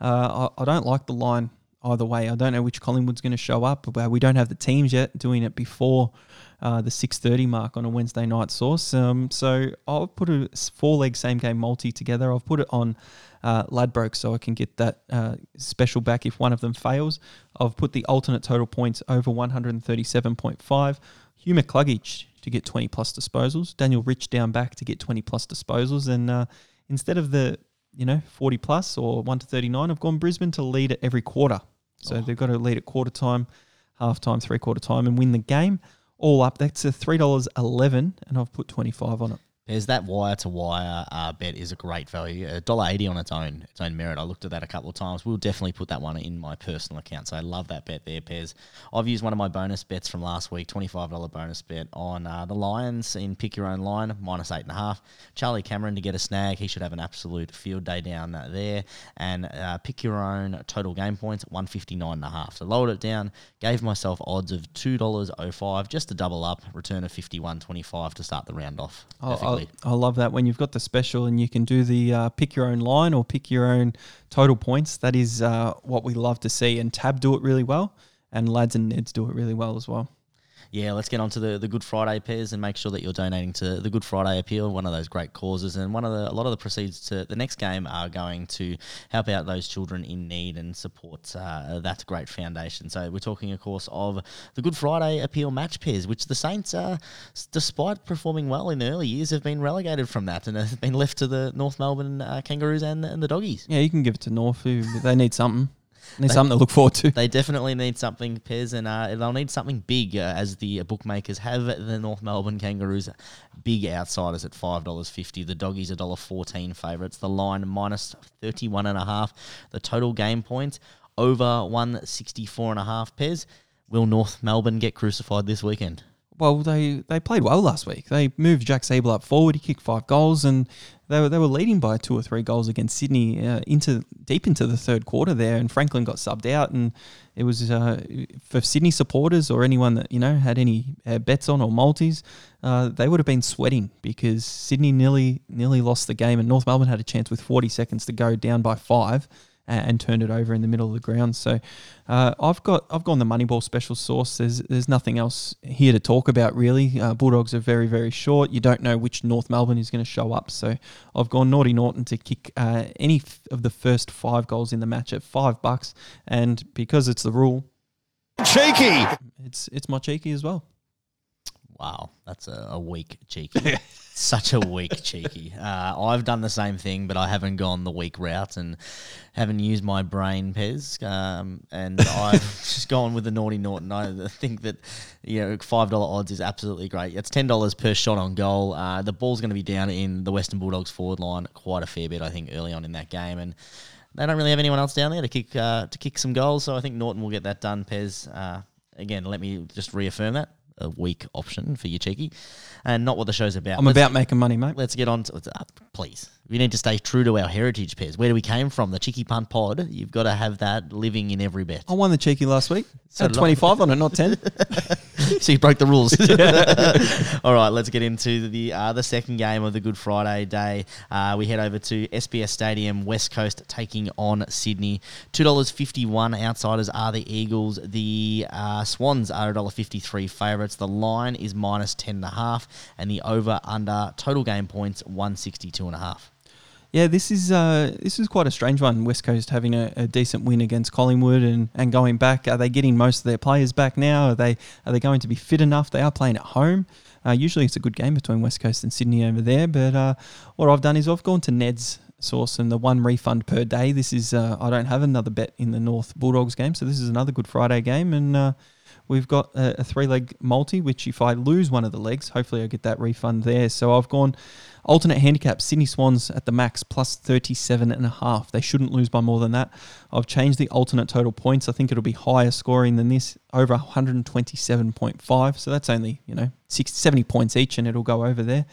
uh, I, I don't like the line either way. I don't know which Collingwood's going to show up. but We don't have the teams yet doing it before uh, the 6:30 mark on a Wednesday night source. Um, so I'll put a four leg same game multi together. I'll put it on uh, Ladbroke so I can get that uh, special back if one of them fails. I've put the alternate total points over 137.5. Hugh McCluggage to get 20 plus disposals. Daniel Rich down back to get 20 plus disposals. And uh, instead of the you know 40 plus or 1 to 39, I've gone Brisbane to lead at every quarter. So they've got to lead at quarter time, half time, three quarter time, and win the game. All up, that's a three dollars eleven, and I've put twenty five on it. Pez, that wire to wire uh, bet is a great value. A dollar eighty on its own, its own merit. I looked at that a couple of times. We'll definitely put that one in my personal account. So I love that bet there, Pez. I've used one of my bonus bets from last week, twenty five dollar bonus bet on uh, the Lions in pick your own line minus eight and a half. Charlie Cameron to get a snag. He should have an absolute field day down there. And uh, pick your own total game points one fifty nine and a half. So lowered it down. Gave myself odds of two dollars oh five just to double up. Return of fifty one twenty five to start the round off. I, I, love that when you've got the special and you can do the uh, pick your own line or pick your own total points. That is uh, what we love to see. And Tab do it really well, and Lads and Neds do it really well as well. Yeah, let's get on to the, the Good Friday Pez and make sure that you're donating to the Good Friday Appeal, one of those great causes. And one of the a lot of the proceeds to the next game are going to help out those children in need and support uh, that great foundation. So we're talking, of course, of the Good Friday Appeal match Pez, which the Saints, uh, despite performing well in the early years, have been relegated from that and have been left to the North Melbourne uh, Kangaroos and, and the Doggies. Yeah, you can give it to North. Who they need something. They need something to look forward to. They definitely need something, Pez, and uh, they'll need something big uh, as the bookmakers have the North Melbourne Kangaroos big outsiders at five dollars fifty. The doggies a dollar fourteen favourites. The line minus thirty one and a half. The total game points over one sixty four and a half. Pez, will North Melbourne get crucified this weekend? Well, they, they played well last week. They moved Jack Ziebell up forward. He kicked five goals, and they were they were leading by two or three goals against Sydney uh, into deep into the third quarter there. And Franklin got subbed out, and it was uh, for Sydney supporters or anyone that you know had any uh, bets on or multis. Uh, they would have been sweating because Sydney nearly nearly lost the game, and North Melbourne had a chance with 40 seconds to go down by five and, turned it over in the middle of the ground. So uh, I've got I've gone the Moneyball special Sauce. There's there's nothing else here to talk about really. Uh, Bulldogs are very very short. You don't know which North Melbourne is going to show up. So I've gone Naughty Naughton to kick uh, any f- of the first five goals in the match at five bucks, and because it's the rule, Cheeky. it's it's my cheeky as well. Wow, that's a, a weak cheeky. Such a weak cheeky. Uh, I've done the same thing, but I haven't gone the weak route and haven't used my brain, Pez. Um, and I've just gone with the naughty Naughton. I think that you know five dollar odds is absolutely great. It's ten dollars per shot on goal. Uh, the ball's going to be down in the Western Bulldogs forward line quite a fair bit, I think, early on in that game, and they don't really have anyone else down there to kick uh, to kick some goals. So I think Naughton will get that done. Pez. Uh, again, let me just reaffirm that a weak option for you, cheeky, and not what the show's about. I'm Let's- about making money, mate. Let's get on to uh, please we need to stay true to our heritage, Piers. Where do we came from? The cheeky punt pod. You've got to have that living in every bet. I won the cheeky last week. So Had 25 on it, not 10. so you broke the rules. All right, let's get into the uh, the second game of the Good Friday day. Uh, we head over to SBS Stadium, West Coast taking on Sydney. $2.51 outsiders are the Eagles. The uh, Swans are $1.53 favourites. The line is minus 10.5 and the over-under total game points 162.5. Yeah, this is uh, this is quite a strange one. West Coast having a, a decent win against Collingwood and, and going back. Are they getting most of their players back now? Are they are they going to be fit enough? They are playing at home. Uh, usually it's a good game between West Coast and Sydney over there. But uh, what I've done is I've gone to Ned's Sauce and the one refund per day. This is uh, I don't have another bet in the North Bulldogs game, so this is another Good Friday game and. Uh, We've got a, a three leg multi, which if I lose one of the legs, hopefully I get that refund there. So I've gone alternate handicap Sydney Swans at the max plus 37 and a half. They shouldn't lose by more than that. I've changed the alternate total points. I think it'll be higher scoring than this, over 127.5. So that's only, you know, 60, 70 points each and it'll go over there.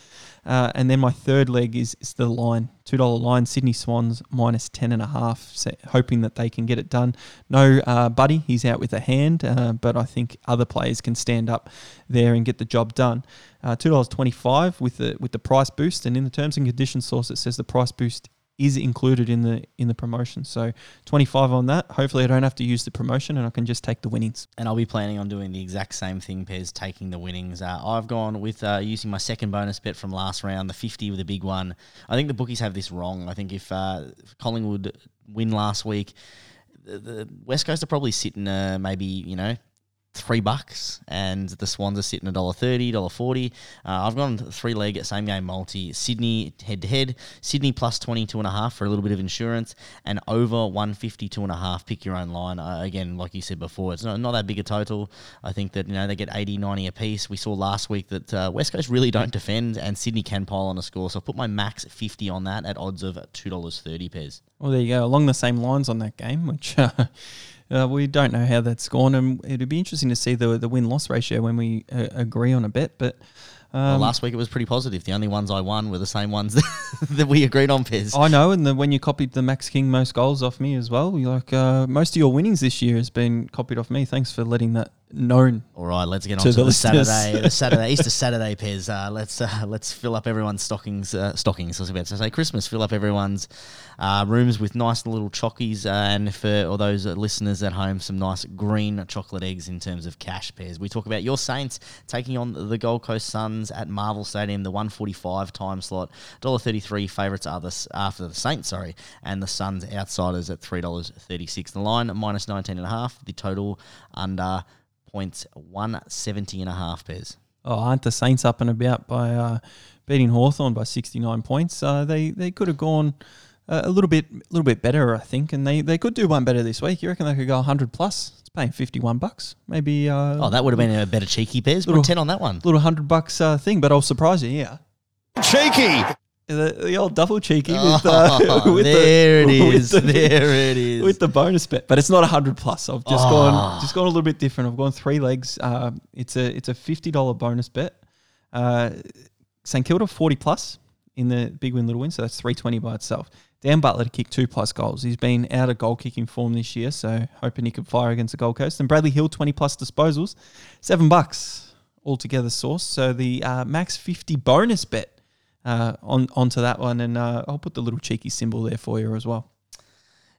Uh, and then my third leg is, is the line, $2 line, Sydney Swans minus 10 and a half, so hoping that they can get it done. No uh, Buddy, he's out with a hand, uh, but I think other players can stand up there and get the job done. Uh, $2.25 with the with the price boost, and in the terms and conditions Sauce, it says the price boost is included in the in the promotion. So 25 on that. Hopefully, I don't have to use the promotion and I can just take the winnings. and I'll be planning on doing the exact same thing, Pez, taking the winnings. Uh, I've gone with uh, using my second bonus bet from last round, the 50 with a big one. I think the bookies have this wrong. I think if, uh, Collingwood win last week, the, the West Coast are probably sitting uh, maybe, you know, three bucks, and the Swans are sitting a dollar thirty, dollar forty. Uh, I've gone three leg same game multi. Sydney head to head. Sydney plus twenty two and a half for a little bit of insurance, and over one fifty two and a half. Pick your own line. Uh, again, like you said before, it's not, not that big a total. I think that you know they get 80, 90 a piece. We saw last week that uh, West Coast really don't defend, and Sydney can pile on a score. So I put my max fifty on that at odds of two dollars thirty Pez. Well, there you go. Along the same lines on that game, which uh, we don't know how that's gone, and it'd be interesting to see the the win loss ratio when we uh, agree on a bet. But um, well, last week it was pretty positive. The only ones I won were the same ones that we agreed on, Pez. I know, and the, when you copied the Max King most goals off me as well, you're like uh, most of your winnings this year has been copied off me. Thanks for letting that known. All right, let's get on To to, the the. Saturday, the Saturday Easter Saturday Pez. Uh, let's uh, let's fill up everyone's stockings. Uh, stockings. I was about to say Christmas. Fill up everyone's uh, rooms with nice little chockies, uh, and for all those listeners at home, some nice green chocolate eggs in terms of cash Pez. We talk about your Saints taking on the Gold Coast Suns at Marvel Stadium, the 145 time slot. $1.33 favourites are the, after the Saints, sorry, and the Suns outsiders at $3.36. The line minus 19.5. The total under points 170 and a half Pez. Oh, aren't the Saints up and about by uh, beating Hawthorn by 69 points? Uh, they they could have gone uh, a little bit a little bit better, I think, and they, they could do one better this week. You reckon they could go 100 plus? It's paying 51 bucks, maybe. Uh, Oh, that would have been a better cheeky Pez. Little- 10 on that one. little 100 bucks uh, thing, but I'll surprise you. Yeah, Cheeky. The, the old double cheeky with, uh, Oh, with there the, it with the- there it is. with the bonus bet, but it's not hundred plus. I've just Oh. gone just gone a little bit different. I've gone three legs. Uh, it's a it's a fifty dollar bonus bet. Uh, St Kilda forty plus in the big win little win, so that's three twenty by itself. Dan Butler to kick two plus goals. He's been out of goal kicking form this year, so hoping he can fire against the Gold Coast. And Bradley Hill twenty plus disposals, seven bucks altogether Sauce. So the uh, max fifty bonus bet uh, on onto that one, and uh, I'll put the little cheeky symbol there for you as well.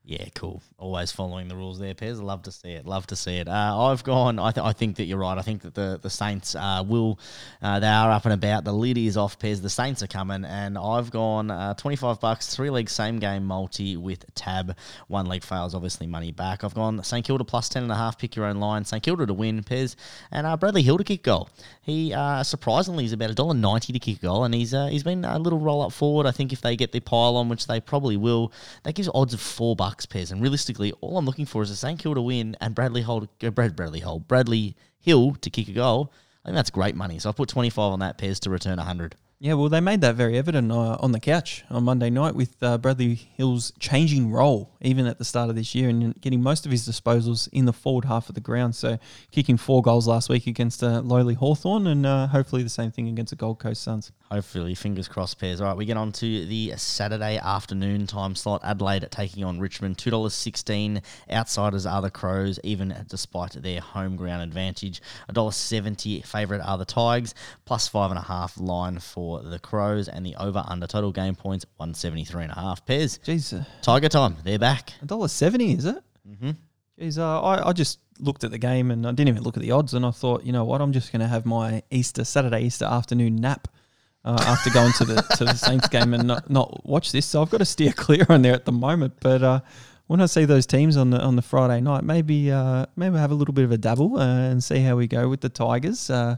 Yeah, cool. Always following the rules there, Pez. Love to see it. Love to see it. Uh, I've gone. I, th- I think that you're right. I think that the the Saints uh, will. Uh, they are up and about. The lid is off, Pez. The Saints are coming, and I've gone uh, 25 bucks, three leg same game multi with tab. One leg fails, obviously money back. I've gone St Kilda plus ten and a half. Pick your own line. St Kilda to win, Pez, and uh, Bradley Hill to kick goal. He uh, surprisingly is about a dollar ninety to kick goal, and he's he's been a little roll up forward. I think if they get their pile on, which they probably will, that gives odds of four bucks Pez. And realistically, all I'm looking for is a St Kilda win and Bradley Hold, uh, Brad Bradley Hold, Bradley Hill to kick a goal. I think that's great money. So I put twenty five on that Pez to return hundred. Yeah, well, they made that very evident uh, on the couch on Monday night with uh, Bradley Hill's changing role, even at the start of this year, and getting most of his disposals in the forward half of the ground. So, kicking four goals last week against uh, lowly Hawthorn, and uh, hopefully the same thing against the Gold Coast Suns. Hopefully, fingers crossed, Pez. All right, we get on to the Saturday afternoon time slot. Adelaide taking on Richmond. Two dollars sixteen. Outsiders are the Crows, even despite their home ground advantage. A dollar seventy. Favourite are the Tigers. Plus five and a half line for the Crows, and the over under total game points one seventy three and a half. Pez. Jeez, uh, Tiger time. They're back. a dollar seventy, is it? Mm-hmm. Jeez, uh, I, I just looked at the game and I didn't even look at the odds, and I thought, you know what, I'm just going to have my Easter Saturday Easter afternoon nap. Uh, after going to the to the Saints game and not, not watch this, so I've got to steer clear on there at the moment. But uh, when I see those teams on the on the Friday night, maybe uh, maybe have a little bit of a dabble uh, and see how we go with the Tigers. Uh,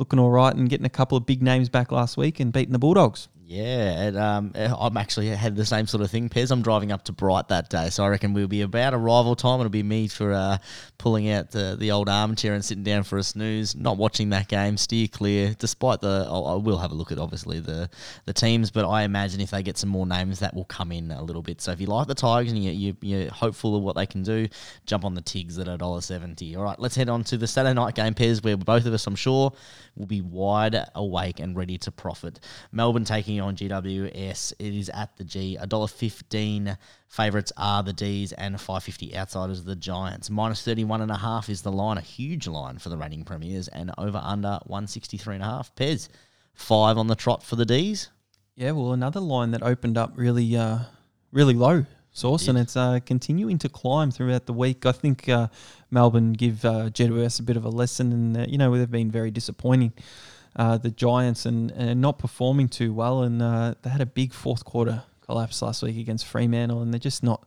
looking all right and getting a couple of big names back last week and beating the Bulldogs. Yeah, and, um, I'm actually had the same sort of thing. Pez, I'm driving up to Bright that day, so I reckon we'll be about arrival time. It'll be me for uh, pulling out the, the old armchair and sitting down for a snooze, not watching that game, steer clear. Despite the, I'll, I will have a look at obviously the the teams, but I imagine if they get some more names, that will come in a little bit. So if you like the Tigers and you, you, you're hopeful of what they can do, jump on the Tigs at $1.70. All right, let's head on to the Saturday night game, Pez, where both of us, I'm sure, will be wide awake and ready to profit. Melbourne taking on GWS. It is at the G. $1.15 favourites are the Ds and 550 outsiders the Giants. Minus 31 and a half is the line, a huge line for the reigning premiers, and over under 163 and. Pez, five on the trot for the Ds. Yeah, well, another line that opened up really, uh, really low Sauce, and it's uh, continuing to climb throughout the week. I think uh, Melbourne give uh, GWS a bit of a lesson, and uh, you know they've been very disappointing. Uh, the Giants and, and not performing too well, and uh, they had a big fourth quarter collapse last week against Fremantle, and they're just not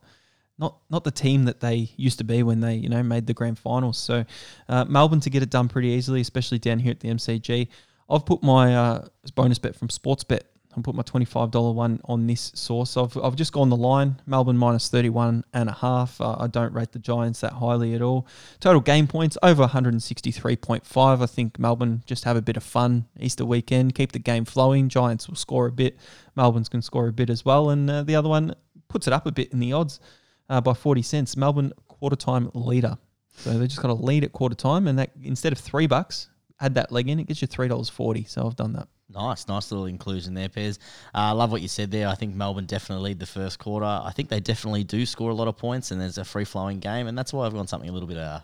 not not the team that they used to be when they you know made the grand finals. So uh, Melbourne to get it done pretty easily, especially down here at the MCG. I've put my uh, bonus bet from Sportsbet. I put my twenty-five dollar one on this Sauce. I've, I've just gone the line Melbourne minus thirty-one and a half. Uh, I don't rate the Giants that highly at all. Total game points over one hundred and sixty-three point five. I think Melbourne just have a bit of fun Easter weekend, keep the game flowing. Giants will score a bit. Melbourne's can score a bit as well, and uh, the other one puts it up a bit in the odds uh, by forty cents. Melbourne quarter time leader. So they just got a lead at quarter time, and that instead of three bucks, add that leg in, it gets you three dollars forty. So I've done that. Nice, nice little inclusion there, Pez. I uh, love what you said there. I think Melbourne definitely lead the first quarter. I think they definitely do score a lot of points, and there's a free flowing game, and that's why I've gone something a little bit uh,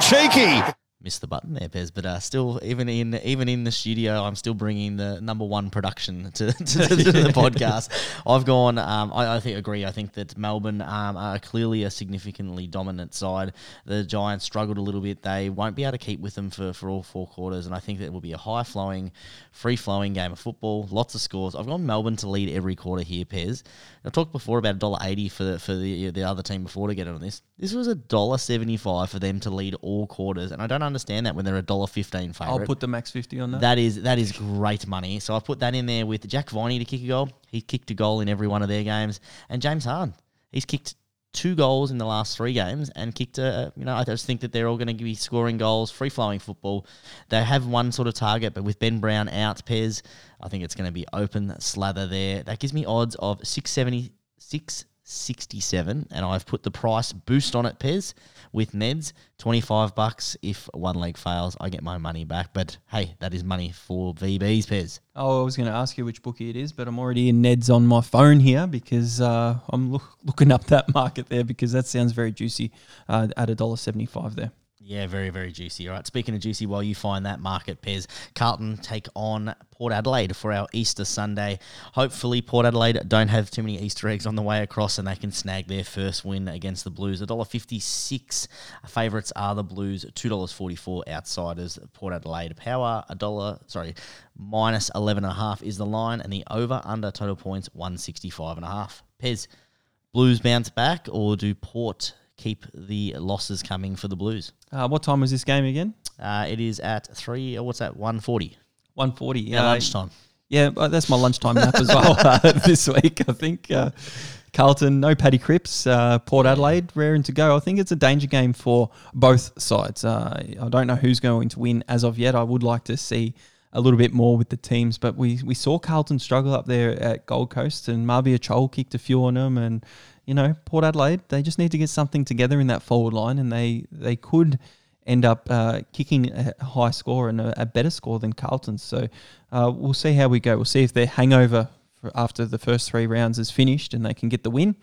Cheeky. Missed the button there, Pez. But uh, still, even in even in the studio, I'm still bringing the number one production to, to, to the podcast. I've gone. Um, I, I think agree. I think that Melbourne um, are clearly a significantly dominant side. The Giants struggled a little bit. They won't be able to keep with them for, for all four quarters, and I think that it will be a high flowing, free flowing game of football. Lots of scores. I've gone Melbourne to lead every quarter here, Pez. I talked before about $1.80 for the, for the the other team before to get on this. This was $1.75 for them to lead all quarters, and I don't understand that when they're a $1.15 favourite. I'll put the max fifty on that. That is that is great money. So I've put that in there with Jack Viney to kick a goal. He kicked a goal in every one of their games, and James Hard. He's kicked two goals in the last three games and kicked a. You know, I just think that they're all going to be scoring goals, free flowing football. They have one sort of target, but with Ben Brown out, Pez, I think it's going to be open slather there. That gives me odds of six seventy six. 67 and I've put the price boost on it Pez with Neds 25 bucks if one leg fails I get my money back. But hey that is money for VBs Pez. Oh, I was going to ask you which bookie it is, but I'm already in Ned's on my phone here because uh, I'm look, looking up that market there because that sounds very juicy uh, at a dollar seventy-five there. Yeah, very, very juicy. All right, speaking of juicy, while you find that market, Pez, Carlton take on Port Adelaide for our Easter Sunday. Hopefully, Port Adelaide don't have too many Easter eggs on the way across and they can snag their first win against the Blues. $1.56 favourites are the Blues, $2.44 outsiders, Port Adelaide. Power, a dollar, sorry, minus 11.5 is the line, and the over under total points, 165.5. Pez, Blues bounce back or do Port keep the losses coming for the Blues? Uh, what time was this game again? Uh, it is at three. Or what's that? One forty. One forty. Yeah, lunchtime. Yeah, uh, that's my lunchtime nap as well uh, this week. I think uh, Carlton, no Paddy Cripps, uh, Port Adelaide, raring to go. I think it's a danger game for both sides. Uh, I don't know who's going to win as of yet. I would like to see a little bit more with the teams, but we, we saw Carlton struggle up there at Gold Coast, and Mabior Chol kicked a few on them, and you know Port Adelaide, they just need to get something together in that forward line, and they they could end up uh, kicking a high score and a, a better score than Carlton's. So uh, we'll see how we go. We'll see if their hangover after the first three rounds is finished and they can get the win,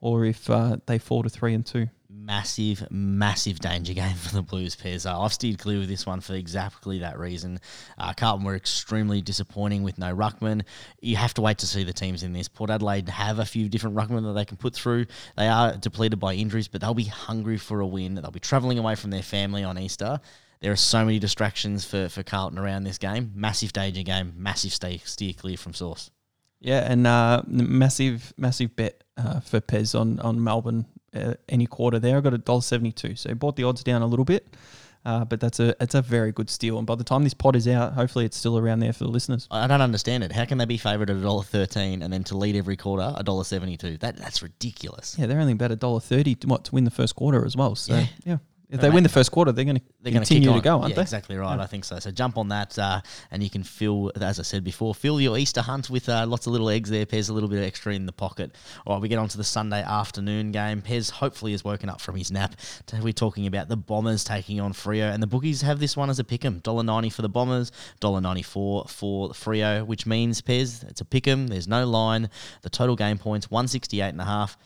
or if uh, they fall to three and two. Massive, massive danger game for the Blues. Uh, I've steered clear with this one for exactly that reason. Uh, Carlton were extremely disappointing with no ruckman. You have to wait to see the teams in this. Port Adelaide have a few different ruckmen that they can put through. They are depleted by injuries, but they'll be hungry for a win. They'll be travelling away from their family on Easter. There are so many distractions for, for Carlton around this game. Massive danger game. Massive stay, steer clear from Sauce. Yeah, and uh, massive, massive bet uh, for Pez on on Melbourne uh, any quarter there. I got a dollar seventy two, so bought the odds down a little bit, uh, but that's a it's a very good steal. And by the time this pod is out, hopefully it's still around there for the listeners. I don't understand it. How can they be favoured at a dollar thirteen and then to lead every quarter a dollar seventy two? That that's ridiculous. Yeah, they're only about a dollar thirty to what to win the first quarter as well. So Yeah. yeah, if they win the first quarter, they're going to They're continue to go, aren't yeah, they? Exactly right. I think so. So jump on that, uh, and you can fill, as I said before, fill your Easter hunt with uh, lots of little eggs there. Pez a little bit of extra in the pocket. All right, we get on to the Sunday afternoon game. Pez hopefully has woken up from his nap. We're talking about the Bombers taking on Freo, and the bookies have this one as a pick'em. Dollar ninety for the Bombers, dollar ninety four for Freo, which means Pez it's a pick'em. There's no line. The total game points one sixty eight and a half.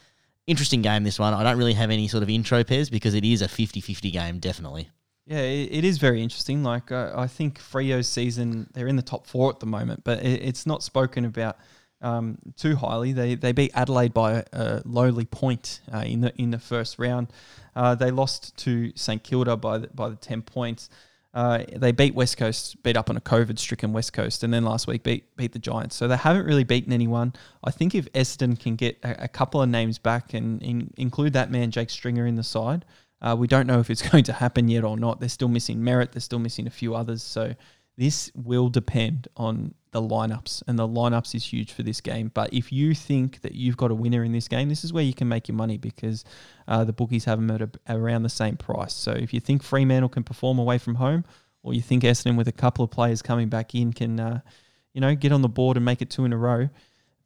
Interesting game, this one. I don't really have any sort of intro Pez because it is a 50 50 game, definitely. Yeah, it, is very interesting. Like uh, I think Freo's season, they're in the top four at the moment, but it, it's not spoken about um, too highly. They they beat Adelaide by a, a lowly point uh, in the in the first round. Uh, they lost to St Kilda by the, by the ten points. Uh, they beat West Coast, beat up on a COVID-stricken West Coast, and then last week beat beat the Giants. So they haven't really beaten anyone. I think if Essendon can get a, a couple of names back and in, include that man Jake Stringer in the side, uh, we don't know if it's going to happen yet or not. They're still missing Merrett. They're still missing a few others. So this will depend on the lineups, and the lineups is huge for this game. But if you think that you've got a winner in this game, this is where you can make your money because uh, the bookies have them at a, around the same price. So if you think Fremantle can perform away from home, or you think Essendon with a couple of players coming back in can, uh, you know, get on the board and make it two in a row,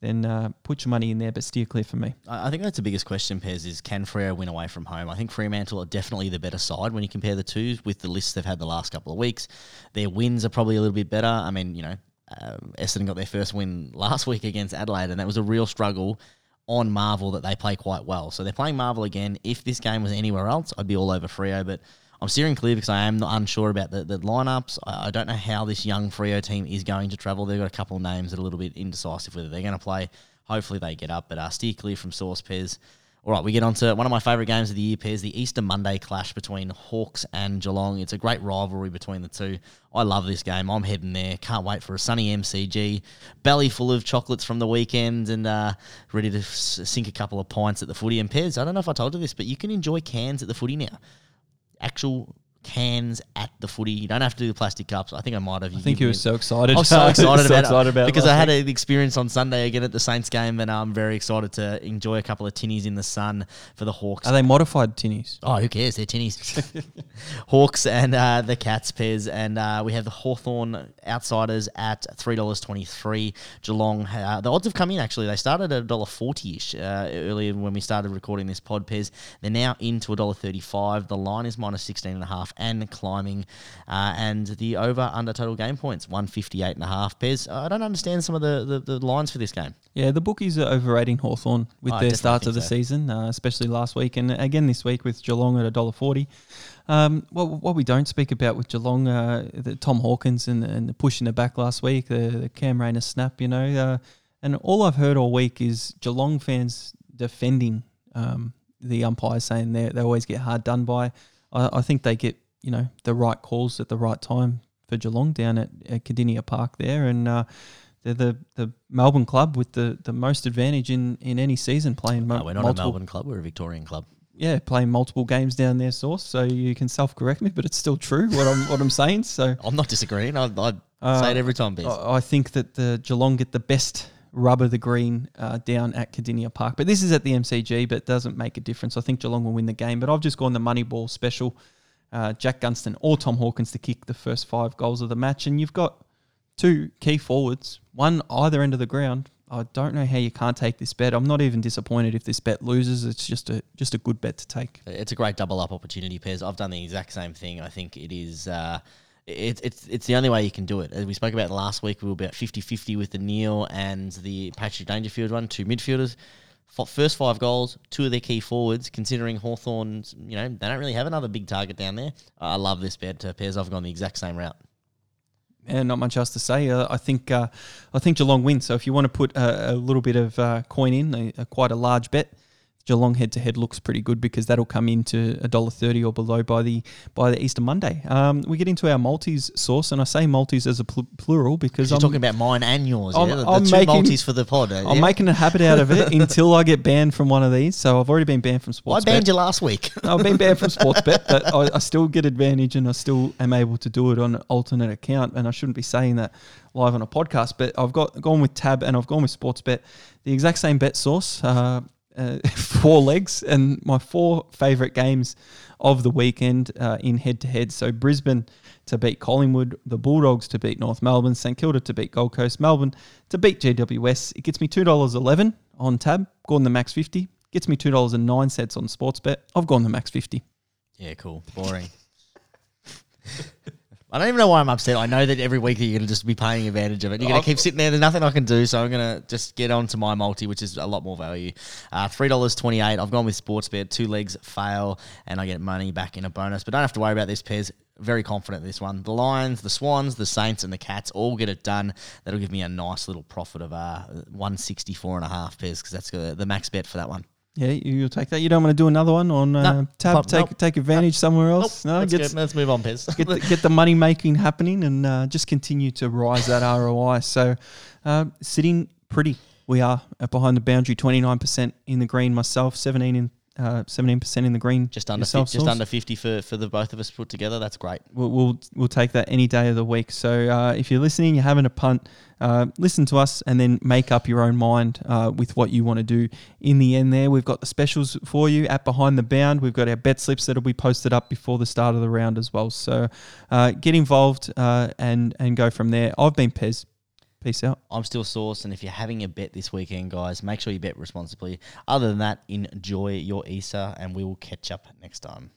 then uh, put your money in there, but steer clear for me. I think that's the biggest question, Pez, is can Freo win away from home? I think Fremantle are definitely the better side when you compare the two with the lists they've had the last couple of weeks. Their wins are probably a little bit better. I mean, you know, um, Essendon got their first win last week against Adelaide, and that was a real struggle on Marvel that they play quite well. So they're playing Marvel again. If this game was anywhere else, I'd be all over Freo, but I'm steering clear because I am not unsure about the, the lineups. I, I don't know how this young Freo team is going to travel. They've got a couple of names that are a little bit indecisive whether they're going to play. Hopefully they get up, but uh, steer clear from Sauce Pez. All right, we get on to one of my favourite games of the year, Pez, the Easter Monday clash between Hawks and Geelong. It's a great rivalry between the two. I love this game. I'm heading there. Can't wait for a sunny MCG. Belly full of chocolates from the weekend and uh, ready to sink a couple of pints at the footy. And Pez, I don't know if I told you this, but you can enjoy cans at the footy now. Actual cans at the footy. You don't have to do the plastic cups. I think I might have. I think you were so excited. I was so excited So about excited it about because I had an experience on Sunday again at the Saints game, and I'm very excited to enjoy a couple of tinnies in the sun for the Hawks. Are they modified tinnies? Oh, who cares? They're tinnies. Hawks and uh, the Cats Pez. And uh, we have the Hawthorn outsiders at $3.23. Geelong, uh, the odds have come in actually. They started at $1.40 ish uh, earlier when we started recording this pod Pez. They're now into $1.35. The line is minus 16.5 and climbing. Uh, and the over under total game points, 158.5 Pez. I don't understand some of the, the, the lines for this game. Yeah, the bookies are overrating Hawthorn with I their starts of the so. season, uh, especially last week and again this week with Geelong at $1.40. Um, what, what we don't speak about with Geelong, uh, the Tom Hawkins and, and the push in the back last week, the, the Cam Rayner snap, you know, uh, and all I've heard all week is Geelong fans defending um, the umpires, saying they they always get hard done by. I, I think they get you know the right calls at the right time for Geelong down at, at Kardinia Park there, and uh, they're the, the Melbourne club with the, the most advantage in, in any season playing mo- No, we're not multiple a Melbourne club, we're a Victorian club. yeah, playing multiple games down there, source, so you can self correct me, but it's still true what I'm what I'm saying. So I'm not disagreeing. I, I Uh, say it every time, Pez. I, I think that the Geelong get the best rub of the green uh, down at Kardinia Park, but this is at the MCG, but doesn't make a difference. I think Geelong will win the game, but I've just gone the money ball special. Uh, Jack Gunston or Tom Hawkins to kick the first five goals of the match, and you've got two key forwards, one either end of the ground. I don't know how you can't take this bet. I'm not even disappointed if this bet loses. It's just a just a good bet to take. It's a great double up opportunity, Pez. I've done the exact same thing. I think it is. Uh, it's it's it's the only way you can do it. As we spoke about last week, we were about 50-50 with the Neale and the Patrick Dangerfield one, two midfielders. First five goals, two of their key forwards. Considering Hawthorn's, you know, they don't really have another big target down there. I love this bet. Uh, Pez. I've gone the exact same route. and not much else to say. Uh, I think uh, I think Geelong wins. So if you want to put a, a little bit of uh, coin in, a, a quite a large bet, Geelong head to head looks pretty good because that'll come into a dollar thirty or below by the by the Easter Monday. Um, we get into our Maltese Sauce, and I say Maltese as a pl- plural because You're I'm talking about mine and yours. I'm- yeah? The, I'm two making- multis for the pod. uh, I'm yeah? making a habit out of it until I get banned from one of these. So I've already been banned from sports. I banned you last week. I've been banned from Sportsbet, but I, I still get advantage and I still am able to do it on an alternate account. And I shouldn't be saying that live on a podcast, but I've got gone with Tab and I've gone with Sportsbet, the exact same bet Sauce, uh, uh, four legs, and my four favourite games of the weekend uh, in head to head. So Brisbane to beat Collingwood, the Bulldogs to beat North Melbourne, St Kilda to beat Gold Coast, Melbourne to beat GWS. It gets me two dollars eleven on Tab. Gone the max fifty. Gets me two dollars and nine cents on Sportsbet. I've gone the max fifty. Yeah, cool. Boring. I don't even know why I'm upset. I know that every week you're going to just be paying advantage of it. You're going to keep sitting there. There's nothing I can do, so I'm going to just get on to my multi, which is a lot more value. Uh, Three dollars twenty eight. I've gone with Sportsbet. Two legs fail, and I get money back in a bonus. But don't have to worry about this, Pez. Very confident in this one. The Lions, the Swans, the Saints, and the Cats all get it done. That'll give me a nice little profit of uh, 164 and a half, Pez, because that's the, the max bet for that one. Yeah, you- you'll take that. You don't want to do another one on uh, tab. pop- take nope. take advantage somewhere else. Nope. No, let's, get, let's move on, Pez. get the, get the money making happening and uh, just continue to rise that ROI. So, uh, sitting pretty, we are behind the boundary. Twenty nine percent in the green. Myself, seventeen in. Uh, Seventeen percent in the green. just under fi- just under fifty for, for the both of us put together. That's great. We'll, we'll we'll take that any day of the week. So uh, if you're listening, you're having a punt, uh, listen to us and then make up your own mind uh, with what you want to do. In the end, there we've got the specials for you at behind the bound. We've got our bet slips that'll be posted up before the start of the round as well. So uh, get involved uh, and and go from there. I've been Pez. Peace out. I'm still sauce, and if you're having a bet this weekend, guys, make sure you bet responsibly. Other than that, enjoy your ESA, and we will catch up next time.